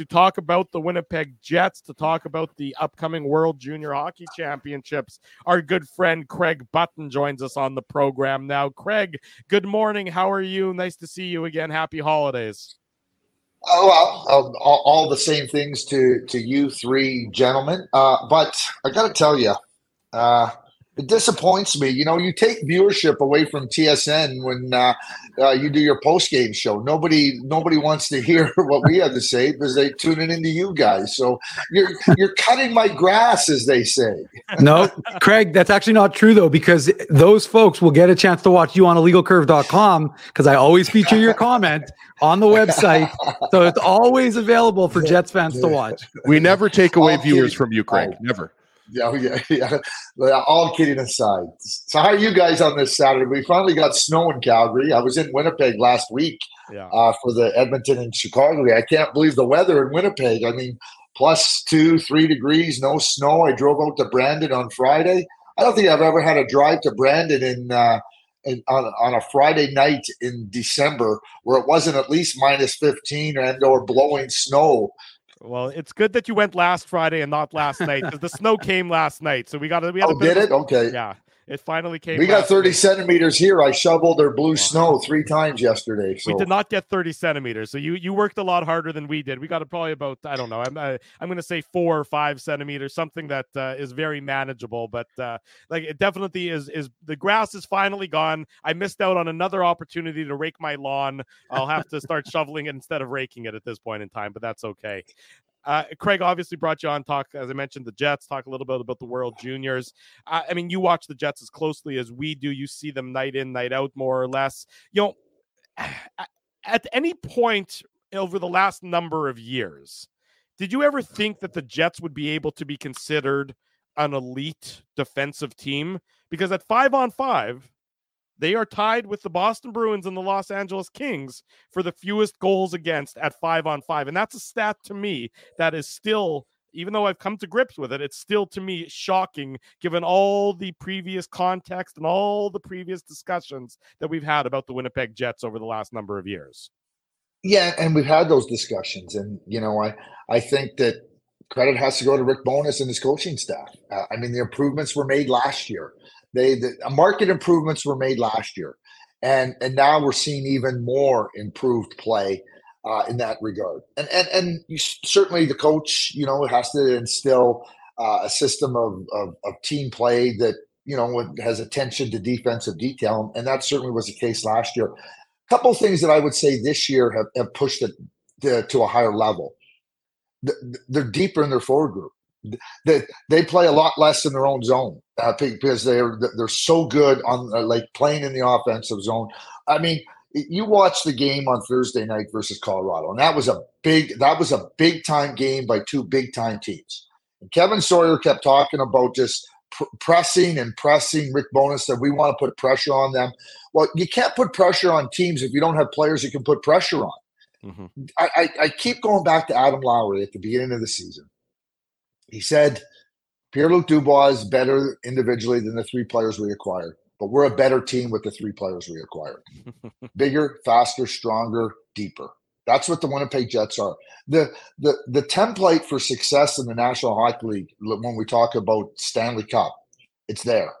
to talk about the Winnipeg Jets, to talk about the upcoming World Junior Hockey Championships. Our good friend Craig Button joins us on the program now. Craig, good morning. How are you? Nice to see you again. Happy holidays. Oh well, all, all, the same things to to you three gentlemen. Uh, but I got to tell you, uh, it disappoints me. You know, you take viewership away from TSN when uh, uh, you do your post game show. Nobody, nobody wants to hear what we have to say because they tune in into you guys. So you're you're cutting my grass, as they say. no, Craig, that's actually not true though, because those folks will get a chance to watch you on illegalcurve.com because I always feature your comment on the website. So it's always available for Jets fans to watch. We never take away viewers from you, Craig. Never. Yeah, yeah, yeah. All kidding aside. So, how are you guys on this Saturday? We finally got snow in Calgary. I was in Winnipeg last week yeah. uh, for the Edmonton and Chicago. I can't believe the weather in Winnipeg. I mean, plus two, three degrees, no snow. I drove out to Brandon on Friday. I don't think I've ever had a drive to Brandon in, uh, in on, on a Friday night in December where it wasn't at least minus 15 and or blowing snow well, it's good that you went last Friday and not last night because the snow came last night. So we got to. we had oh, a did it? Okay. Yeah. It finally came. We got 30 centimeters here. I shoveled their blue snow three times yesterday. So. We did not get 30 centimeters. So you you worked a lot harder than we did. We got probably about I don't know. I'm uh, I'm going to say four or five centimeters, something that uh, is very manageable. But uh, like it definitely is is the grass is finally gone. I missed out on another opportunity to rake my lawn. I'll have to start shoveling it instead of raking it at this point in time. But that's okay. Uh, Craig obviously brought you on talk, as I mentioned, the Jets. Talk a little bit about the World Juniors. I mean, you watch the Jets as closely as we do. You see them night in, night out, more or less. You know, at any point over the last number of years, did you ever think that the Jets would be able to be considered an elite defensive team? Because at five on five, they are tied with the Boston Bruins and the Los Angeles Kings for the fewest goals against at five on five. And that's a stat to me that is still, even though I've come to grips with it, it's still to me shocking given all the previous context and all the previous discussions that we've had about the Winnipeg Jets over the last number of years. Yeah, and we've had those discussions. And, you know, I, I think that credit has to go to Rick Bowness and his coaching staff. Uh, I mean, the improvements were made last year. They the market improvements were made last year, and and now we're seeing even more improved play uh, in that regard. And and and you, certainly the coach, you know, has to instill uh, a system of, of of team play that you know has attention to defensive detail, and that certainly was the case last year. A couple things that I would say this year have, have pushed it to, to a higher level. They're deeper in their forward group they they play a lot less in their own zone uh, because they're they're so good on uh, like playing in the offensive zone. I mean, you watch the game on Thursday night versus Colorado, and that was a big that was a big time game by two big time teams. And Kevin Sawyer kept talking about just pr- pressing and pressing. Rick Bowness said we want to put pressure on them. Well, you can't put pressure on teams if you don't have players you can put pressure on. Mm-hmm. I, I, I keep going back to Adam Lowry at the beginning of the season he said, Pierre Luc Dubois is better individually than the three players we acquired, but we're a better team with the three players we acquired. Bigger, faster, stronger, deeper. That's what the Winnipeg Jets are. The, the the template for success in the National Hockey League, when we talk about Stanley Cup, it's there.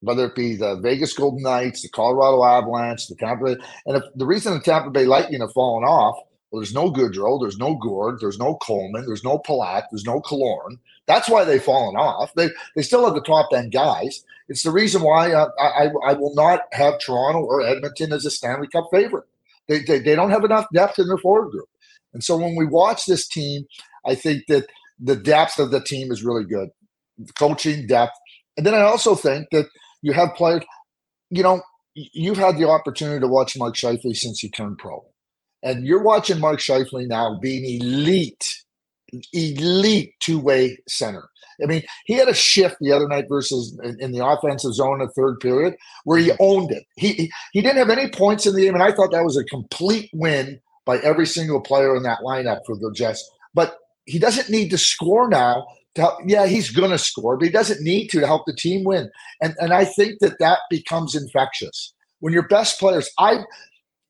Whether it be the Vegas Golden Knights, the Colorado Avalanche, the Tampa Bay, and if the reason the Tampa Bay Lightning have fallen off well, there's no Goodrow, there's no Gourde, there's no Coleman, there's no Palat, there's no Killorn. That's why they've fallen off. They they still have the top end guys. It's the reason why uh, I, I will not have Toronto or Edmonton as a Stanley Cup favorite. They, they, they don't have enough depth in their forward group. And so when we watch this team, I think that the depth of the team is really good. Coaching depth. And then I also think that you have players, you know, you've had the opportunity to watch Mark Scheifele since he turned pro. And you're watching Mark Scheifele now being elite, elite two way center. I mean, he had a shift the other night versus in, in the offensive zone in the third period where he mm-hmm. owned it. He, he didn't have any points in the game, and I thought that was a complete win by every single player in that lineup for the Jets. But he doesn't need to score now. To help, yeah, he's going to score, but he doesn't need to to help the team win. And and I think that that becomes infectious when your best players. I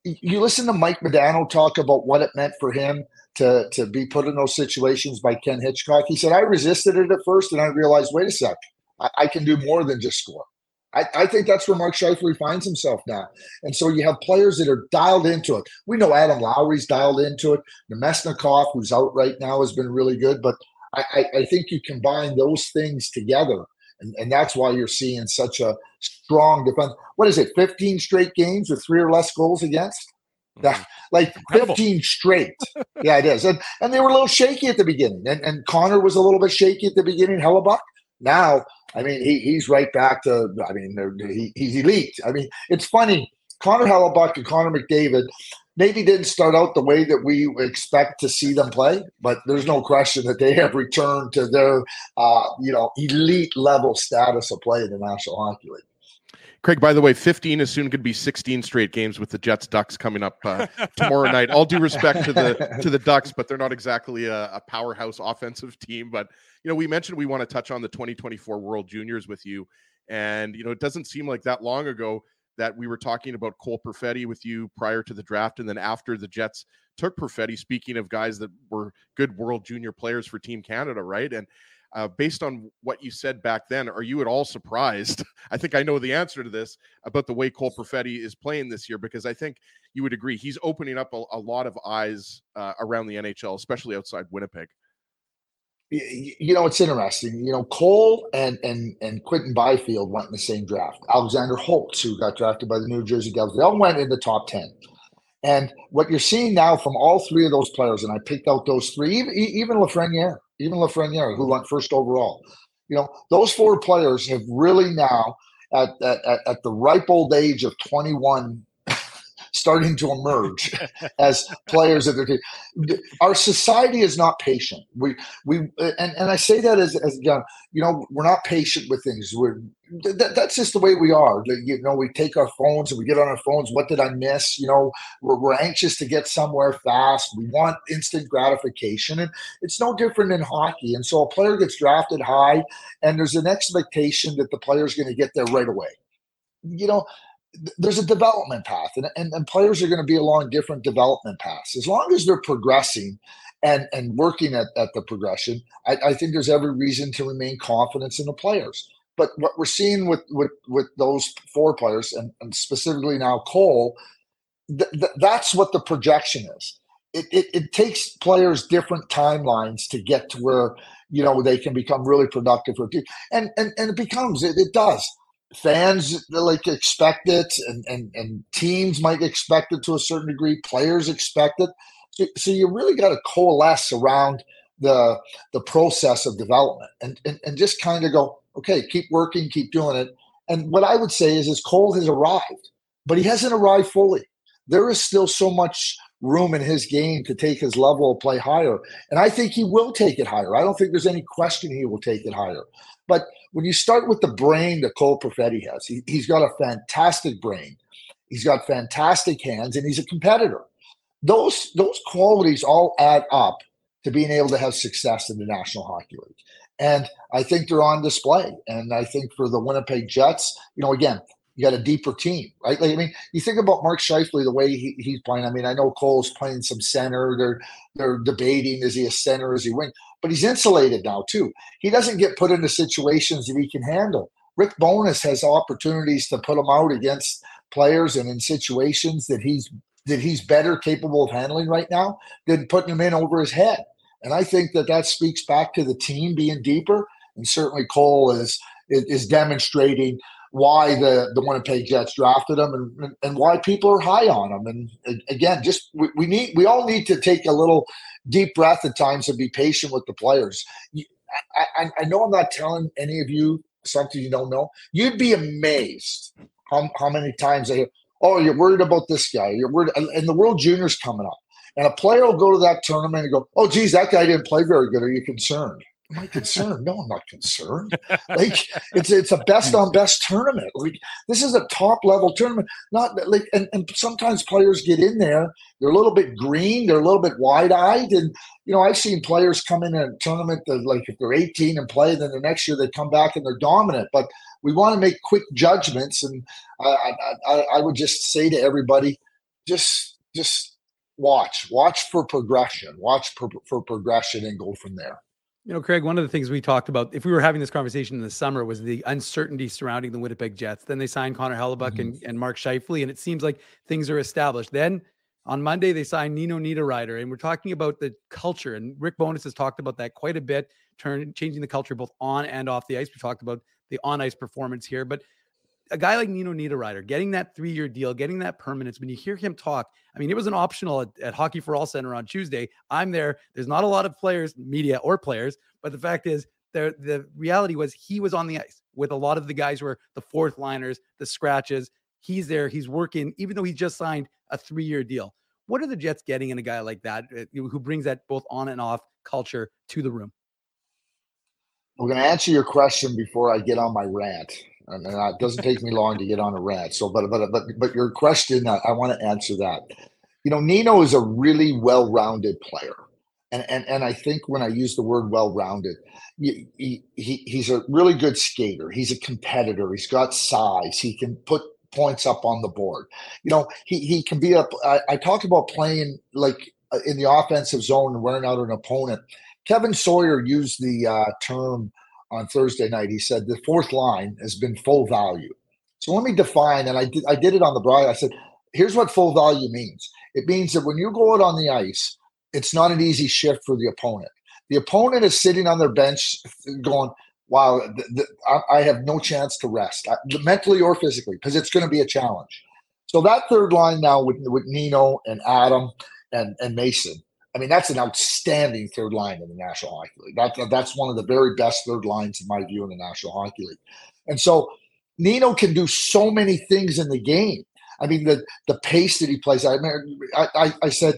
you listen to Mike Modano talk about what it meant for him to to be put in those situations by Ken Hitchcock. He said I resisted it at first, and I realized, wait a sec, I, I can do more than just score. I, I, think that's where Mark Scheifele finds himself now. And so you have players that are dialed into it. We know Adam Lowry's dialed into it. Namestnikov, who's out right now, has been really good. But I, I think you combine those things together, and, and that's why you're seeing such a strong defense. What is it, 15 straight games with three or less goals against? That, mm-hmm. like Incredible. 15 straight. yeah, it is. And, and they were a little shaky at the beginning. And, and Connor was a little bit shaky at the beginning, Hellebuyck. Now, I mean, he, he's right back to, I mean, he, he's elite. I mean, it's funny. Connor Hellebuyck and Connor McDavid maybe didn't start out the way that we expect to see them play, but there's no question that they have returned to their, uh, you know, elite level status of play in the National Hockey League. Craig, by the way, 15 is soon going to be 16 straight games with the Jets Ducks coming up uh, tomorrow night. All due respect to the to the Ducks, but they're not exactly a, a, powerhouse offensive team. But you know, we mentioned we want to touch on the 2024 World Juniors with you, and you know, it doesn't seem like that long ago that we were talking about Cole Perfetti with you prior to the draft, and then after the Jets took Perfetti. Speaking of guys that were good World Junior players for Team Canada, right? And uh, based on what you said back then, are you at all surprised? I think I know the answer to this about the way Cole Perfetti is playing this year because I think you would agree he's opening up a, a lot of eyes uh, around the NHL, especially outside Winnipeg. You know, it's interesting. You know, Cole and and and Quinton Byfield went in the same draft. Alexander Holtz, who got drafted by the New Jersey Devils, they all went in the top ten. And what you're seeing now from all three of those players, and I picked out those three, even, even Lafreniere, even Lafreniere, who went first overall. You know, those four players have really now, at, at, at the ripe old age of 21, starting to emerge as players of their team. Our society is not patient. We we and, and I say that as as you know we're not patient with things. We're that, that's just the way we are. You know, we take our phones and we get on our phones. What did I miss? You know, we're, we're anxious to get somewhere fast. We want instant gratification, and it's no different in hockey. And so a player gets drafted high, and there's an expectation that the player is going to get there right away. You know, there's a development path, and, and, and players are going to be along different development paths. As long as they're progressing and, and working at, at the progression, I, I think there's every reason to remain confident in the players. But what we're seeing with with, with those four players, and, and specifically now Cole, th- th- that's what the projection is. It, it, it takes players different timelines to get to where you know they can become really productive for and and and it becomes it, it does fans like expect it and, and, and teams might expect it to a certain degree players expect it. So, so you really got to coalesce around the the process of development and, and, and just kind of go okay keep working keep doing it. And what i would say is is cole has arrived but he hasn't arrived fully. There is still so much room in his game to take his level of play higher and i think he will take it higher. I don't think there's any question he will take it higher. But when you start with the brain that Cole Perfetti has, he, he's got a fantastic brain. He's got fantastic hands, and he's a competitor. Those those qualities all add up to being able to have success in the National Hockey League. And I think they're on display. And I think for the Winnipeg Jets, you know, again, you got a deeper team, right? Like, I mean, you think about Mark Scheifele, the way he, he's playing. I mean, I know Cole's playing some center. They're they're debating is he a center, is he wing? But he's insulated now too. He doesn't get put into situations that he can handle. Rick Bowness has opportunities to put him out against players and in situations that he's that he's better capable of handling right now than putting him in over his head. And I think that that speaks back to the team being deeper. And certainly Cole is is, is demonstrating why the the Winnipeg Jets drafted him and and why people are high on him. And again, just we, we need we all need to take a little deep breath at times and be patient with the players. I, I, know I'm not telling any of you something you don't know. You'd be amazed how, how many times I hear, oh, you're worried about this guy. You're worried. And the World Juniors coming up. And a player will go to that tournament and go, oh, geez, that guy didn't play very good. Are you concerned? Am I concerned? No, I'm not concerned. Like it's it's a best on best tournament. Like this is a top level tournament. Not like and, and sometimes players get in there, they're a little bit green, they're a little bit wide eyed, and you know I've seen players come in a tournament that like if they're 18 and play, then the next year they come back and they're dominant. But we want to make quick judgments, and I, I, I would just say to everybody, just just watch, watch for progression, watch for, for progression, and go from there. You know, Craig, one of the things we talked about, if we were having this conversation in the summer, was the uncertainty surrounding the Winnipeg Jets. Then they signed Connor Hellebuyck mm-hmm. and, and Mark Scheifele, and it seems like things are established. Then on Monday, they signed Nino Niederreiter, and we're talking about the culture. And Rick Bowness has talked about that quite a bit, turn, changing the culture both on and off the ice. We talked about the on ice performance here, but a guy like Nino Niederreiter, getting that three year deal, getting that permanence, when you hear him talk, I mean, it was an optional at, at, Hockey for All Center on Tuesday. I'm there. There's not a lot of players, media or players, but the fact is, there the reality was he was on the ice with a lot of the guys who are the fourth liners, the scratches. He's there. He's working, even though he just signed a three year deal. What are the Jets getting in a guy like that uh, who brings that both on and off culture to the room? I'm going to answer your question before I get on my rant and it doesn't take me long to get on a rant. So, but but but but your question, I, I want to answer that. You know, Nino is a really well-rounded player, and and and I think when I use the word well-rounded, he, he he's a really good skater. He's a competitor. He's got size. He can put points up on the board. You know, he he can be up. I, I talked about playing like uh, in the offensive zone and wearing out an opponent. Kevin Sawyer used the uh, term on Thursday night. He said the fourth line has been full value. So let me define, and I did, I did it on the broad. I said, here's what full value means. It means that when you go out on the ice, it's not an easy shift for the opponent. The opponent is sitting on their bench going, wow, I, I, have no chance to rest, I, mentally or physically, because it's going to be a challenge. So that third line now with, with Nino and Adam and, and Mason, I mean, that's an outstanding third line in the National Hockey League. That, that's one of the very best third lines, in my view, in the National Hockey League. And so Nino can do so many things in the game. I mean, the the pace that he plays. I mean, I, I, said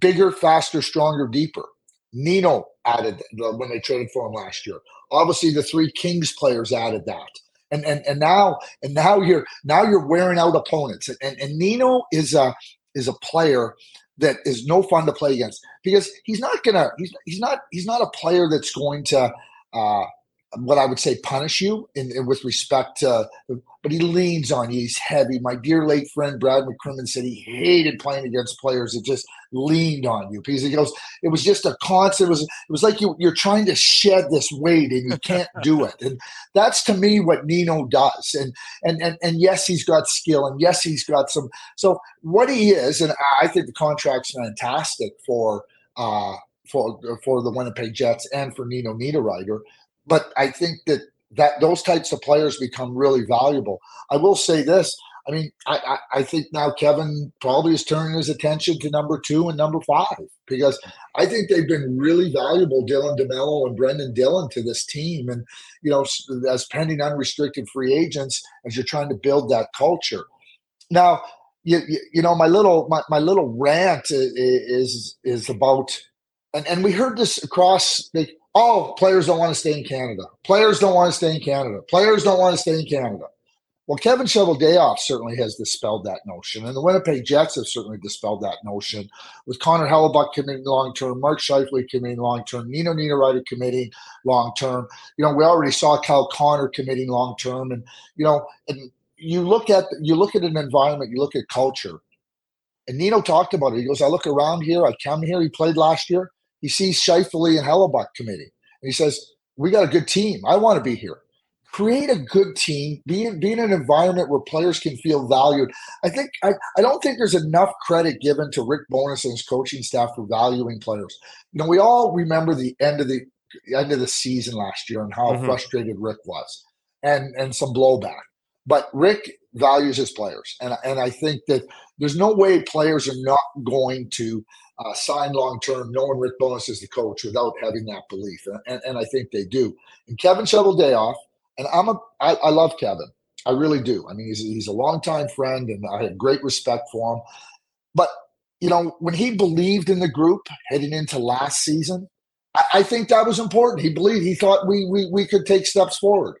bigger, faster, stronger, deeper. Nino added when they traded for him last year. Obviously, the three Kings players added that. And, and and now and now you're now you're wearing out opponents. And, and Nino is a is a player that is no fun to play against because he's not gonna he's he's not he's not a player that's going to uh, what I would say punish you in, in with respect to but he leans on you. He's heavy. My dear late friend Brad McCrimmon said he hated playing against players that just leaned on you because he goes, it was just a constant. It was it was like you, you're trying to shed this weight and you can't do it. And that's to me what Nino does. And and and and yes, he's got skill, and yes, he's got some. So what he is, and I think the contract's fantastic for. uh for for the Winnipeg Jets and for Nino Niederreiter, but I think that that those types of players become really valuable. I will say this. I mean, I, I, I, think now Kevin probably is turning his attention to number two and number five because I think they've been really valuable, Dylan DeMello and Brendan Dillon to this team. And, you know, as pending unrestricted free agents, as you're trying to build that culture. Now, you, you, you know, my little my, my little rant is is about and, and we heard this across the oh, players don't want to stay in Canada. Players don't want to stay in Canada. Players don't want to stay in Canada. Well, Kevin Cheveldayoff certainly has dispelled that notion, and the Winnipeg Jets have certainly dispelled that notion with Connor Hellebuyck committing long term, Mark Scheifele committing long term, Nino Niederreiter committing long term. You know, we already saw Kyle Connor committing long term, and you know, and you look at you look at an environment, you look at culture, and Nino talked about it. He goes, "I look around here, I come here. He played last year. He sees Scheifele and Hellebuyck committee, and he says, "We got a good team. I want to be here." Create a good team. Be in, be in an environment where players can feel valued. I think I, I don't think there's enough credit given to Rick Bowness and his coaching staff for valuing players. You know, we all remember the end of the end of the season last year and how mm-hmm. frustrated Rick was, and and some blowback. But Rick values his players, and and I think that there's no way players are not going to uh, sign long term, knowing Rick Bowness is the coach without having that belief. And, and, and I think they do. And Kevin Cheveldayoff, and I'm a, I, I love Kevin. I really do. I mean, he's, he's a longtime friend and I have great respect for him. But, you know, when he believed in the group heading into last season, I, I think that was important. He believed, he thought we, we, we could take steps forward.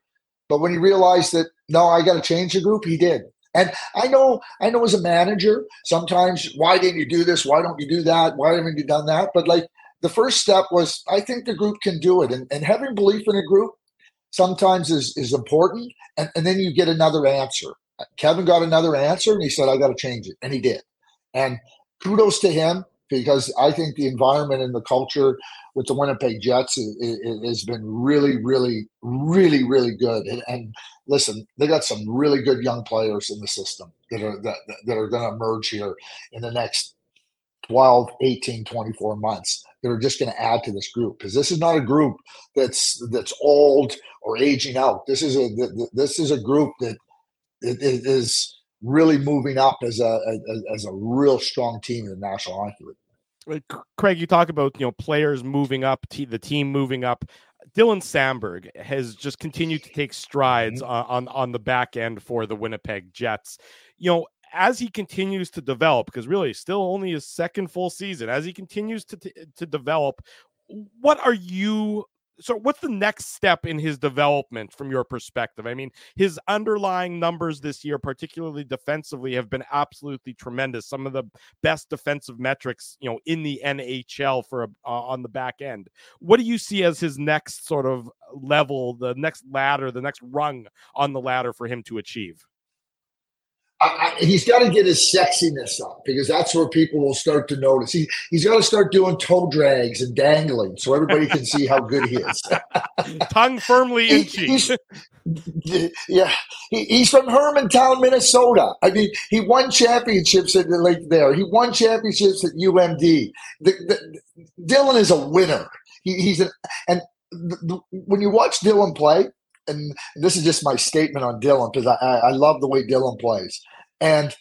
But when he realized that, no, I got to change the group, he did. And I know, I know as a manager, sometimes why didn't you do this? Why don't you do that? Why haven't you done that? But like the first step was, I think the group can do it. And, and having belief in a group sometimes is, is important. And, and then you get another answer. Kevin got another answer and he said, I got to change it. And he did. And kudos to him because I think the environment and the culture with the Winnipeg Jets has been really, really, really, really good. And, and, listen, they got some really good young players in the system that are that, that are going to emerge here in the next 12, 18, 24 months that are just going to add to this group because this is not a group that's that's old or aging out. This is a this is a group that is really moving up as a, as a real strong team in the National Hockey League. Craig, you talk about you know players moving up, the team moving up. Dylan Samberg has just continued to take strides mm-hmm. on, on on the back end for the Winnipeg Jets. You know, as he continues to develop, because really still only his second full season, as he continues to to develop, what are you so what's the next step in his development from your perspective? I mean, his underlying numbers this year, particularly defensively, have been absolutely tremendous. Some of the best defensive metrics, you know, in the NHL for uh, on the back end. What do you see as his next sort of level, the next ladder, the next rung on the ladder for him to achieve? I, I, he's got to get his sexiness up because that's where people will start to notice. He he's got to start doing toe drags and dangling so everybody can see how good he is. Tongue firmly in cheek. yeah, he, he's from Hermantown, Minnesota. I mean, he won championships at the lake there. He won championships at UMD. The, the, Dylan is a winner. He, he's an and the, when you watch Dylan play, and this is just my statement on Dylan because I, I love the way Dylan plays. And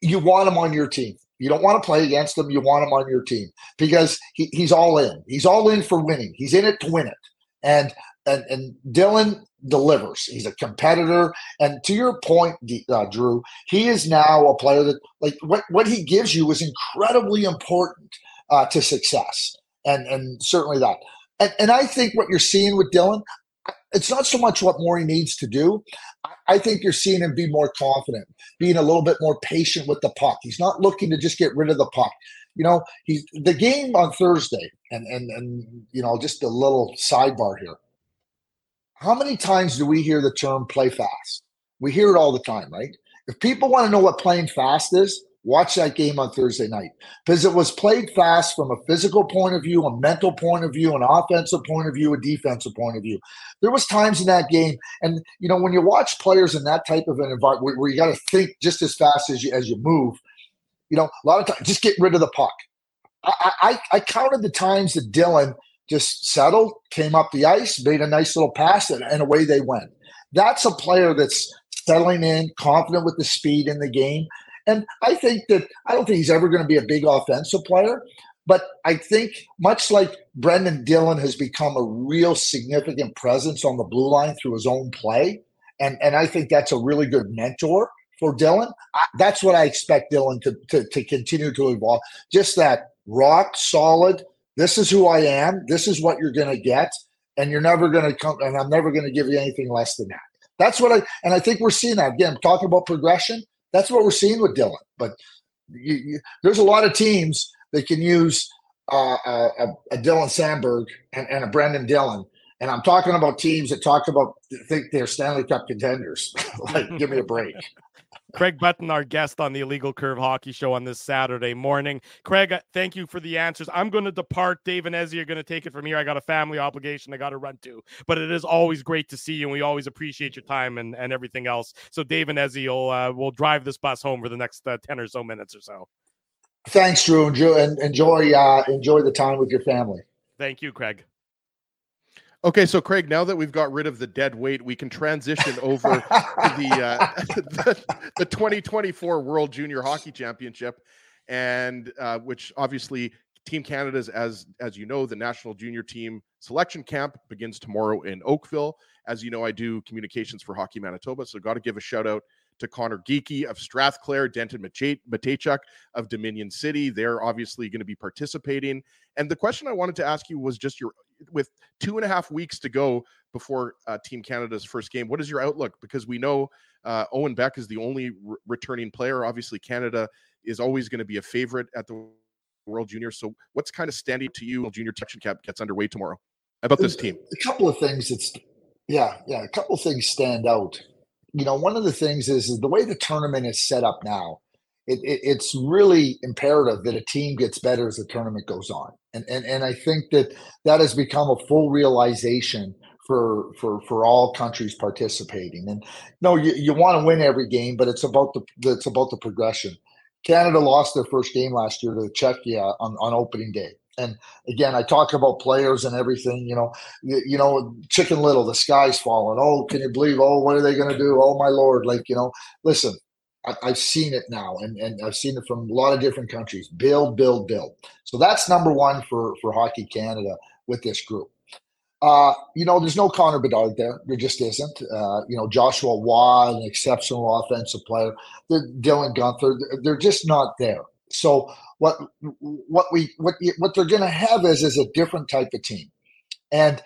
you want him on your team. You don't want to play against him. You want him on your team because he, he's all in. He's all in for winning. He's in it to win it. And and and Dylan delivers. He's a competitor. And to your point, uh, Drew, he is now a player that like what what he gives you is incredibly important uh, to success. And and certainly that. And, and I think what you're seeing with Dylan, it's not so much what he needs to do. I think you're seeing him be more confident, being a little bit more patient with the puck. He's not looking to just get rid of the puck. You know, he's the game on Thursday, and and and you know, just a little sidebar here. How many times do we hear the term play fast? We hear it all the time, right? If people want to know what playing fast is, Watch that game on Thursday night because it was played fast from a physical point of view, a mental point of view, an offensive point of view, a defensive point of view. There was times in that game, and you know when you watch players in that type of an environment where, you got to think just as fast as you as you move, you know a lot of times just get rid of the puck. I, I, I counted the times that Dylan just settled, came up the ice, made a nice little pass, and, and away they went. That's a player that's settling in, confident with the speed in the game. And I think that I don't think he's ever going to be a big offensive player, but I think much like Brendan Dillon has become a real significant presence on the blue line through his own play, and and I think that's a really good mentor for Dylan. I, that's what I expect Dylan to, to to continue to evolve. Just that rock solid. This is who I am. This is what you're going to get, and you're never going to come. And I'm never going to give you anything less than that. That's what I and I think we're seeing that again. Talking about progression, that's what we're seeing with Dylan. But you, you, there's a lot of teams that can use uh, a, a, Dylan Samberg and, and, a Brendan Dillon. And I'm talking about teams that talk about think they're Stanley Cup contenders. like, give me a break. Craig Button, our guest on the Illegal Curve Hockey Show on this Saturday morning. Craig, uh, thank you for the answers. I'm going to depart. Dave and Ezzy are going to take it from here. I got a family obligation I got to run to, but it is always great to see you, and we always appreciate your time and, and everything else. So Dave and Ezzy will uh, will drive this bus home for the next uh, ten or so minutes or so. Thanks, Drew. Enjoy enjoy uh, enjoy the time with your family. Thank you, Craig. Okay, so Craig, now that we've got rid of the dead weight, we can transition over to the, uh, the, the 2024 World Junior Hockey Championship, and uh, which obviously Team Canada's as as you know the national junior team selection camp begins tomorrow in Oakville. As you know, I do communications for Hockey Manitoba, so got to give a shout out to Connor Geekie of Strathclair, Denton Mateychuk of Dominion City. They're obviously going to be participating. And the question I wanted to ask you was just your with two and a half weeks to go before uh, Team Canada's first game. What is your outlook? Because we know uh, Owen Beck is the only re- returning player. Obviously, Canada is always going to be a favorite at the World Junior. So, what's kind of standing to you? Junior Section Camp gets underway tomorrow. About this team, a couple of things. It's yeah, yeah. A couple of things stand out. You know, one of the things is, is the way the tournament is set up now it, it, it's really imperative that a team gets better as the tournament goes on. And, and, and I think that that has become a full realization for for for all countries participating. And no, you, you want to win every game, but it's about the it's about the progression. Canada lost their first game last year to Czechia on, on opening day. And again, I talk about players and everything. You know, you, you, know, Chicken Little, the sky's falling. Oh, can you believe? Oh, what are they going to do? Oh my lord! Like you know, listen, I, have seen it now, and, and I've seen it from a lot of different countries. Build, build, build. So that's number one for for Hockey Canada with this group. Uh, you know, there's no Connor Bedard there. There just isn't. Uh, you know, Joshua Waugh, an exceptional offensive player. Dylan Guenther, they're just not there. So what what we what what they're going to have is is a different type of team, and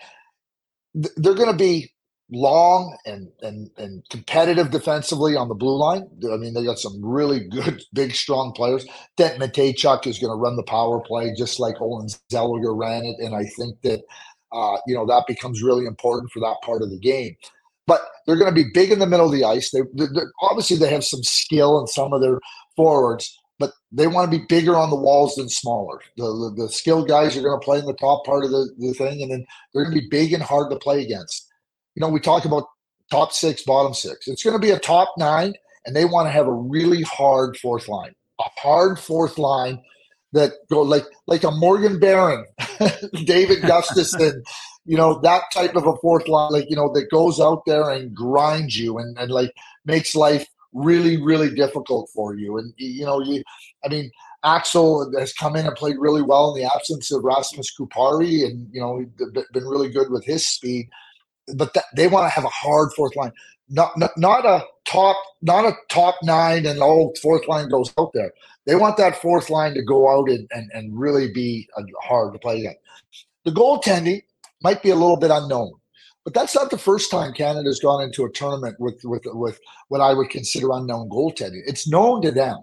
they're going to be long and and and competitive defensively on the blue line. I mean, they got some really good, big, strong players. Dent Mateychuk is going to run the power play just like Olen Zellweger ran it, and I think that uh, you know that becomes really important for that part of the game. But they're going to be big in the middle of the ice. They obviously they have some skill in some of their forwards, but they want to be bigger on the walls than smaller. The, the, the skilled guys are going to play in the top part of the, the thing, and then they're going to be big and hard to play against. You know, we talk about top six, bottom six. It's going to be a top nine, and they want to have a really hard fourth line, a hard fourth line that go like like a Morgan Barron, David Gustafsson, you know that type of a fourth line, like you know that goes out there and grinds you and, and like makes life really, really difficult for you. And you know, you, I mean, Axel has come in and played really well in the absence of Rasmus Kupari, and you know, been really good with his speed. But they want to have a hard fourth line, not, not not a top, not a top nine, and oh, fourth line goes out there. They want that fourth line to go out and, and, and really be hard to play against. The goaltending might be a little bit unknown. But that's not the first time Canada's gone into a tournament with with with what I would consider unknown goaltending. It's known to them,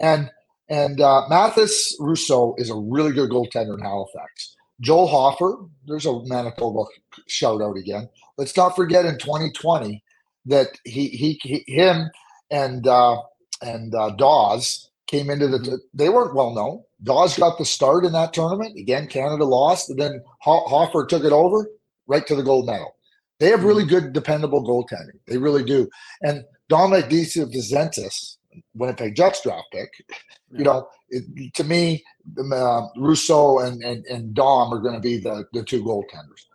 and and uh, Mathis Rousseau is a really good goaltender in Halifax. Joel Hoffer, there's a Manitoba shout out again. Let's not forget in 2020 that he he, he him and uh, and uh, Daws came into the. They weren't well known. Daws got the start in that tournament. Again, Canada lost, and then Hoffer took it over right to the gold medal. They have really mm-hmm. good, dependable goaltending. They really do. And Domenic DiVincentiis, Winnipeg Jets draft pick. You know, it, to me, uh, Rousseau and, and, and Dom are going to be the, the two goaltenders.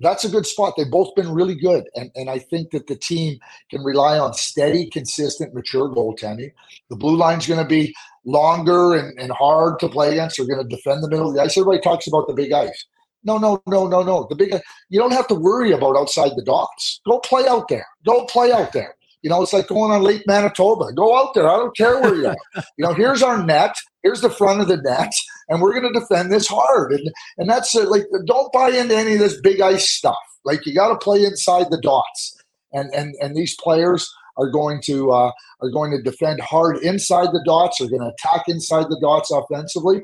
That's a good spot. They've both been really good. And, and I think that the team can rely on steady, consistent, mature goaltending. The blue line's going to be longer and, and hard to play against. They're going to defend the middle of the ice. Everybody talks about the big ice. No, no, no, no, no. The big you don't have to worry about outside the dots. Go play out there. Go play out there. You know, it's like going on Lake Manitoba. Go out there. I don't care where you are. you know, here's our net. Here's the front of the net, and we're going to defend this hard. And and that's it. like don't buy into any of this big ice stuff. Like you got to play inside the dots. And and and these players are going to uh, are going to defend hard inside the dots. Are going to attack inside the dots offensively.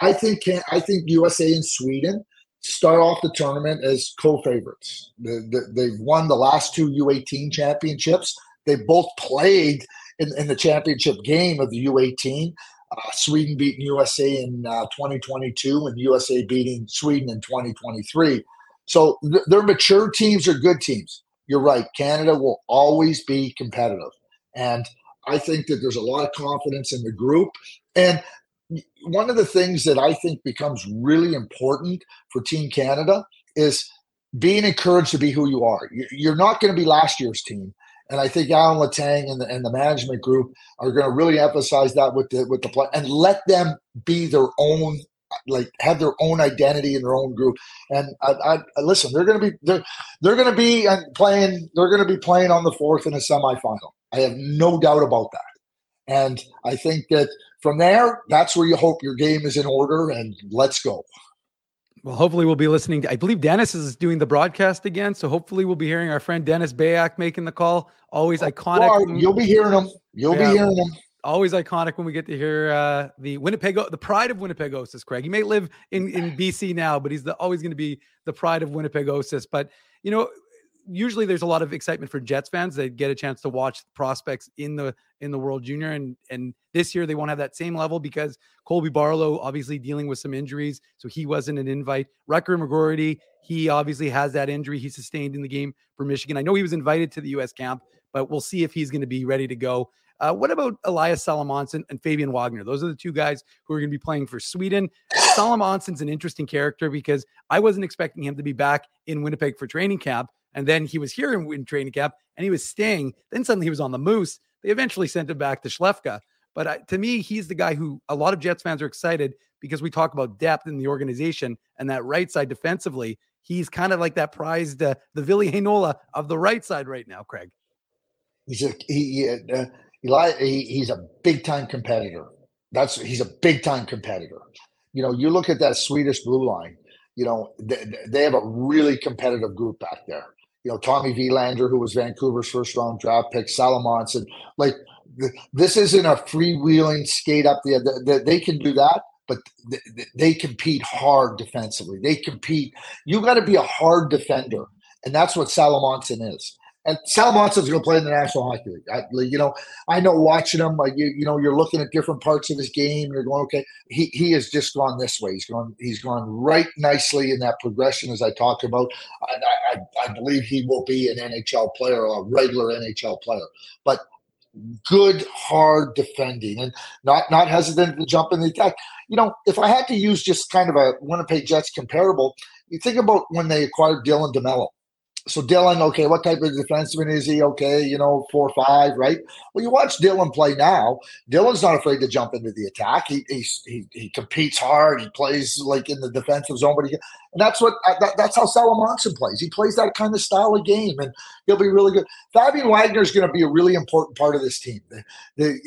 I think can, I think USA and Sweden start off the tournament as co-favorites. they've won the last two U18 championships. They both played in, in the championship game of the U18. Uh, Sweden beating USA in uh, 2022 and USA beating Sweden in 2023. So th- their mature teams are good teams. You're right. Canada will always be competitive. And I think that there's a lot of confidence in the group. And one of the things that I think becomes really important for Team Canada is being encouraged to be who you are. You're not going to be last year's team. And I think Alan Letang and the, and the management group are going to really emphasize that with the with the play and let them be their own, like have their own identity in their own group. And I, I listen, they're going to be they're they're going to be playing they're going to be playing on the fourth in a semifinal. I have no doubt about that. And I think that from there, that's where you hope your game is in order and let's go. Well, hopefully we'll be listening. To, I believe Dennis is doing the broadcast again, so hopefully we'll be hearing our friend Dennis Beyak making the call. Always oh, iconic. You'll be hearing him. You'll yeah, be hearing him. Always iconic when we get to hear uh, the Winnipeg, the pride of Winnipegosis. Craig, he may live in in BC now, but he's the, always going to be the pride of Winnipegosis. But you know, usually there's a lot of excitement for Jets fans. They get a chance to watch prospects in the in the World Junior, and and this year they won't have that same level because Colby Barlow obviously dealing with some injuries, so he wasn't an invite. Rutger McGroarty, he obviously has that injury he sustained in the game for Michigan. I know he was invited to the U.S. camp, but we'll see if he's going to be ready to go. Uh, what about Elias Salomonsson and Fabian Wagner? Those are the two guys who are going to be playing for Sweden. Salomonsson's an interesting character because I wasn't expecting him to be back in Winnipeg for training camp. And then he was here in, in training camp and he was staying. Then suddenly he was on the Moose. They eventually sent him back to Skellefteå. But to me, he's the guy who a lot of Jets fans are excited because we talk about depth in the organization and that right side defensively. He's kind of like that prized, uh, the Ville Heinola of the right side right now, Craig. He's a he, uh, Eli, he, he's a big time competitor. That's he's a big time competitor. You know, you look at that Swedish blue line. You know, they, they have a really competitive group back there. You know, Tommy Willander, who was Vancouver's first round draft pick, Salomonsson. Like, this isn't a freewheeling skate up. The, they can do that, but they compete hard defensively. They compete. You got to be a hard defender, and that's what Salomonsson is and Salomonsson's going to play in the National Hockey League. I, you know, I know watching him, like you, you know, you're looking at different parts of his game. You're going, okay, he he has just gone this way. He's gone he's gone right nicely in that progression as I talked about. I, I, I believe he will be an NHL player, a regular NHL player, but good hard defending and not not hesitant to jump in the attack. You know, if I had to use just kind of a Winnipeg Jets comparable, you think about when they acquired Dylan DeMello so Dylan, okay, what type of defenseman is he? Okay, you know, four five, right? Well, you watch Dylan play now. Dylan's not afraid to jump into the attack. He he he, competes hard. He plays like in the defensive zone, but he and that's what that, that's how Salomonsson plays. He plays that kind of style of game, and he'll be really good. Fabian Wagner is going to be a really important part of this team. The, the,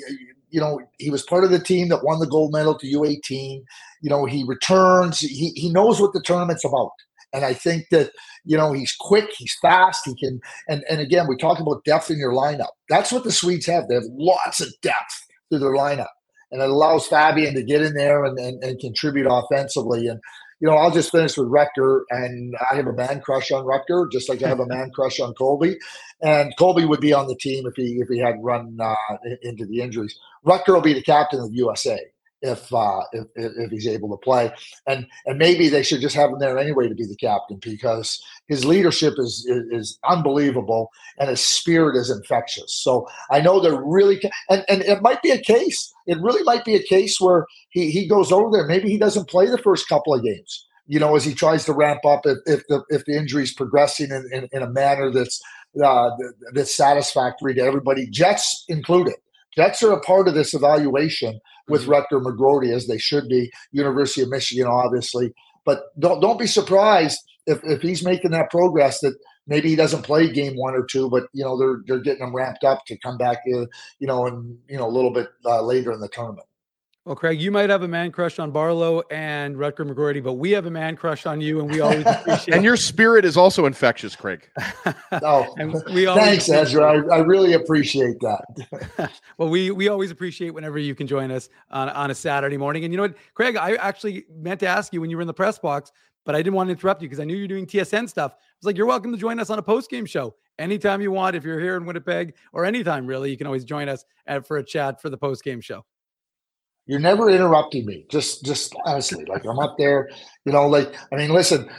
you know, he was part of the team that won the gold medal to U18. You know, he returns. He he knows what the tournament's about. And I think that, you know, he's quick, he's fast, he can, and, and again, we talk about depth in your lineup. That's what the Swedes have. They have lots of depth to their lineup. And it allows Fabian to get in there and, and, and contribute offensively. And, you know, I'll just finish with Rutger, and I have a man crush on Rutger, just like I have a man crush on Colby. And Colby would be on the team if he if he had run uh, into the injuries. Rutger will be the captain of USA if, uh, if if he's able to play, and and maybe they should just have him there anyway to be the captain because his leadership is, is, is unbelievable and his spirit is infectious. So I know they're really and and it might be a case. It really might be a case where he he goes over there. Maybe he doesn't play the first couple of games. You know, as he tries to ramp up if, if the if the injury is progressing in, in, in, a manner that's uh, that's satisfactory to everybody, Jets included. Jets are a part of this evaluation with mm-hmm. Rutger McGroarty as they should be. University of Michigan, obviously, but don't don't be surprised if, if he's making that progress that maybe he doesn't play game one or two, but you know they're they're getting him ramped up to come back, uh, you know, and you know a little bit uh, later in the tournament. Well, Craig, you might have a man crush on Barlow and Rutger McGroarty, but we have a man crush on you, and we always appreciate. and your spirit is also infectious, Craig. oh, we thanks, Ezra. I, I, really appreciate that. well, we we always appreciate whenever you can join us on on a Saturday morning. And you know what, Craig, I actually meant to ask you when you were in the press box, but I didn't want to interrupt you because I knew you're doing TSN stuff. I was like, you're welcome to join us on a post game show anytime you want. If you're here in Winnipeg or anytime really, you can always join us at, for a chat for the post game show you're never interrupting me. Just, just honestly, like I'm up there, you know. Like I mean, listen,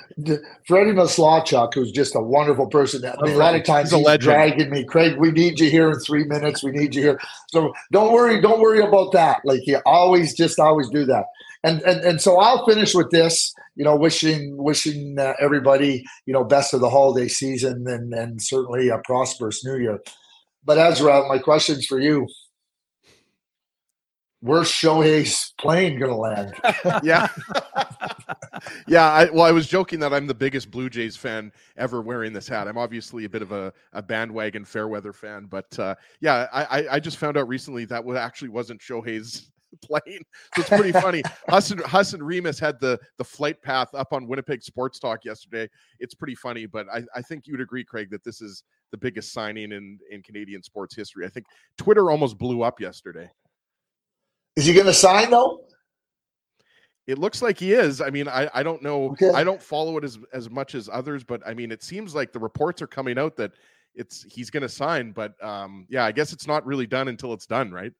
Freddie Maslachuk, who's just a wonderful person. I mean, a lot of times he's, he's dragging me. Craig, we need you here in three minutes. We need you here. So don't worry, don't worry about that. Like you always, just always do that. And and and so I'll finish with this. You know, wishing wishing uh, everybody you know best of the holiday season and and certainly a prosperous New Year. But Ezra, my questions for you where's Shohei's plane going to land? yeah. yeah. I, well, I was joking that I'm the biggest Blue Jays fan ever wearing this hat. I'm obviously a bit of a, a bandwagon Fairweather fan, but uh, yeah, I, I just found out recently that actually wasn't Shohei's plane. So it's pretty funny. Hassan, Hassan Remus had the, the flight path up on Winnipeg Sports Talk yesterday. It's pretty funny, but I, I think you'd agree, Craig, that this is the biggest signing in, in Canadian sports history. I think Twitter almost blew up yesterday. Is he going to sign though? It looks like he is. I mean, I, I don't know. Okay. I don't follow it as as much as others, but I mean, it seems like the reports are coming out that it's he's going to sign. But um, yeah, I guess it's not really done until it's done, right?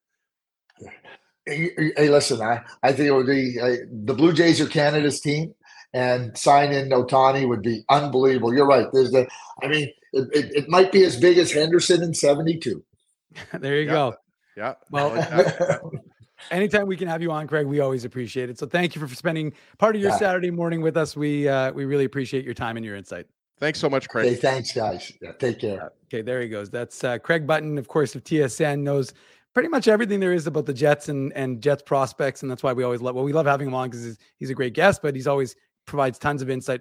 Hey, hey, listen, I, I think it would be uh, the Blue Jays are Canada's team, and signing Ohtani would be unbelievable. You're right. There's the, I mean, it, it, it might be as big as Henderson in '72. there you Yeah. go. Yeah. Well, like that. Anytime we can have you on, Craig, we always appreciate it. So thank you for spending part of your Yeah. Saturday morning with us. We uh, we really appreciate your time and your insight. Thanks so much, Craig. Hey, thanks, guys. Yeah, take care. Okay, there he goes. That's uh, Craig Button, of course, of TSN, knows pretty much everything there is about the Jets and and Jets prospects, and that's why we always love. Well, we love having him on because he's, he's a great guest, but he's always provides tons of insight